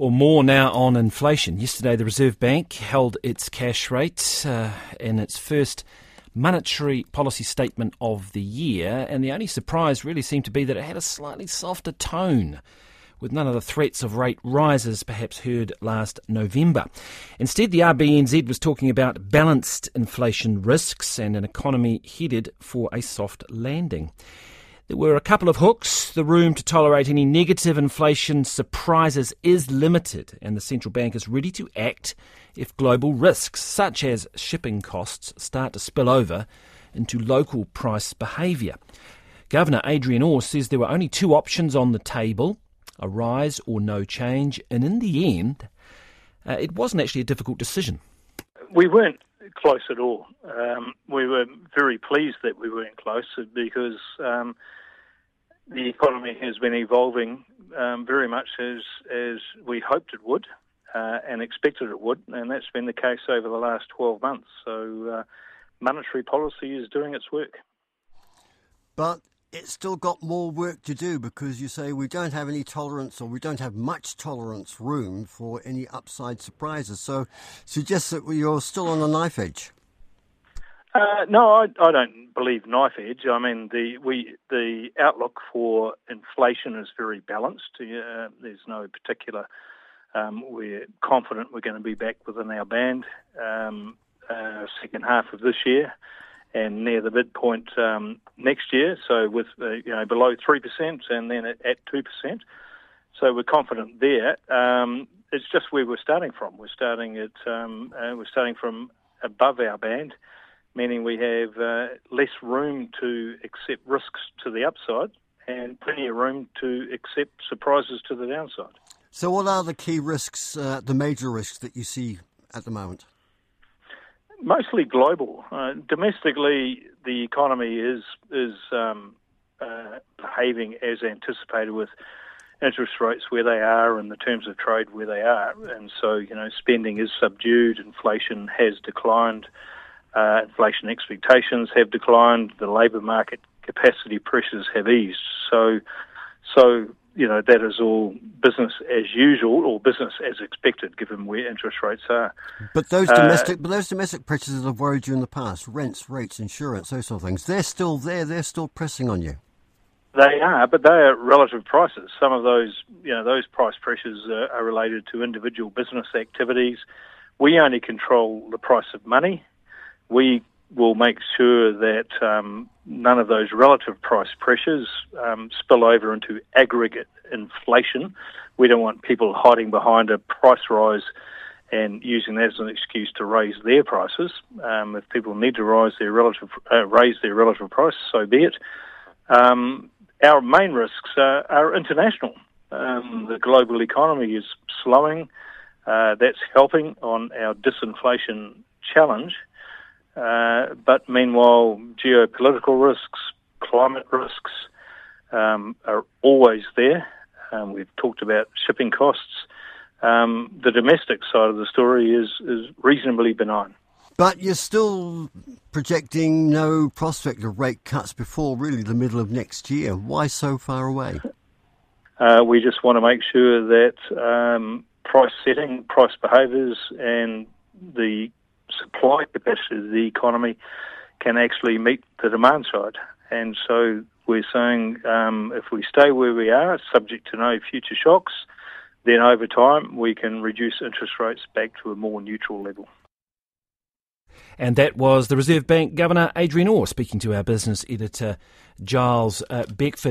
Well, more now on inflation. Yesterday, the Reserve Bank held its cash rate uh, in its first monetary policy statement of the year, and the only surprise really seemed to be that it had a slightly softer tone. With none of the threats of rate rises perhaps heard last November. Instead, the RBNZ was talking about balanced inflation risks and an economy headed for a soft landing. There were a couple of hooks. The room to tolerate any negative inflation surprises is limited, and the central bank is ready to act if global risks, such as shipping costs, start to spill over into local price behaviour. Governor Adrian Orr says there were only two options on the table a rise or no change, and in the end, uh, it wasn't actually a difficult decision. We weren't close at all. Um, we were very pleased that we weren't close because um, the economy has been evolving um, very much as as we hoped it would uh, and expected it would, and that's been the case over the last 12 months. So, uh, monetary policy is doing its work. But it's still got more work to do because you say we don't have any tolerance or we don't have much tolerance room for any upside surprises. So, suggests that you're still on a knife edge. Uh, no, I, I, don't believe knife edge. I mean, the we the outlook for inflation is very balanced. Uh, there's no particular. Um, we're confident we're going to be back within our band um, uh, second half of this year, and near the midpoint um, next year. So with uh, you know below three percent, and then at two percent. So we're confident there. Um, it's just where we're starting from. We're starting at um, uh, we're starting from above our band meaning we have uh, less room to accept risks to the upside and plenty of room to accept surprises to the downside. So, what are the key risks, uh, the major risks that you see at the moment? Mostly global. Uh, domestically, the economy is is um, uh, behaving as anticipated with interest rates where they are and the terms of trade where they are, and so you know spending is subdued, inflation has declined. Uh, inflation expectations have declined. The labour market capacity pressures have eased. So, so you know that is all business as usual or business as expected, given where interest rates are. But those uh, domestic, uh, but those domestic pressures that have worried you in the past, rents, rates, insurance, those sort of things, they're still there. They're still pressing on you. They are, but they are relative prices. Some of those, you know, those price pressures are, are related to individual business activities. We only control the price of money we will make sure that um, none of those relative price pressures um, spill over into aggregate inflation. We don't want people hiding behind a price rise and using that as an excuse to raise their prices. Um, if people need to rise their relative uh, raise their relative price, so be it. Um, our main risks are, are international. Um, the global economy is slowing. Uh, that's helping on our disinflation challenge. Uh, but meanwhile, geopolitical risks, climate risks um, are always there. Um, we've talked about shipping costs. Um, the domestic side of the story is, is reasonably benign. But you're still projecting no prospect of rate cuts before really the middle of next year. Why so far away? Uh, we just want to make sure that um, price setting, price behaviours, and the supply capacity of the economy can actually meet the demand side. And so we're saying um, if we stay where we are, subject to no future shocks, then over time we can reduce interest rates back to a more neutral level. And that was the Reserve Bank Governor Adrian Orr speaking to our business editor Gyles uh, Beckford.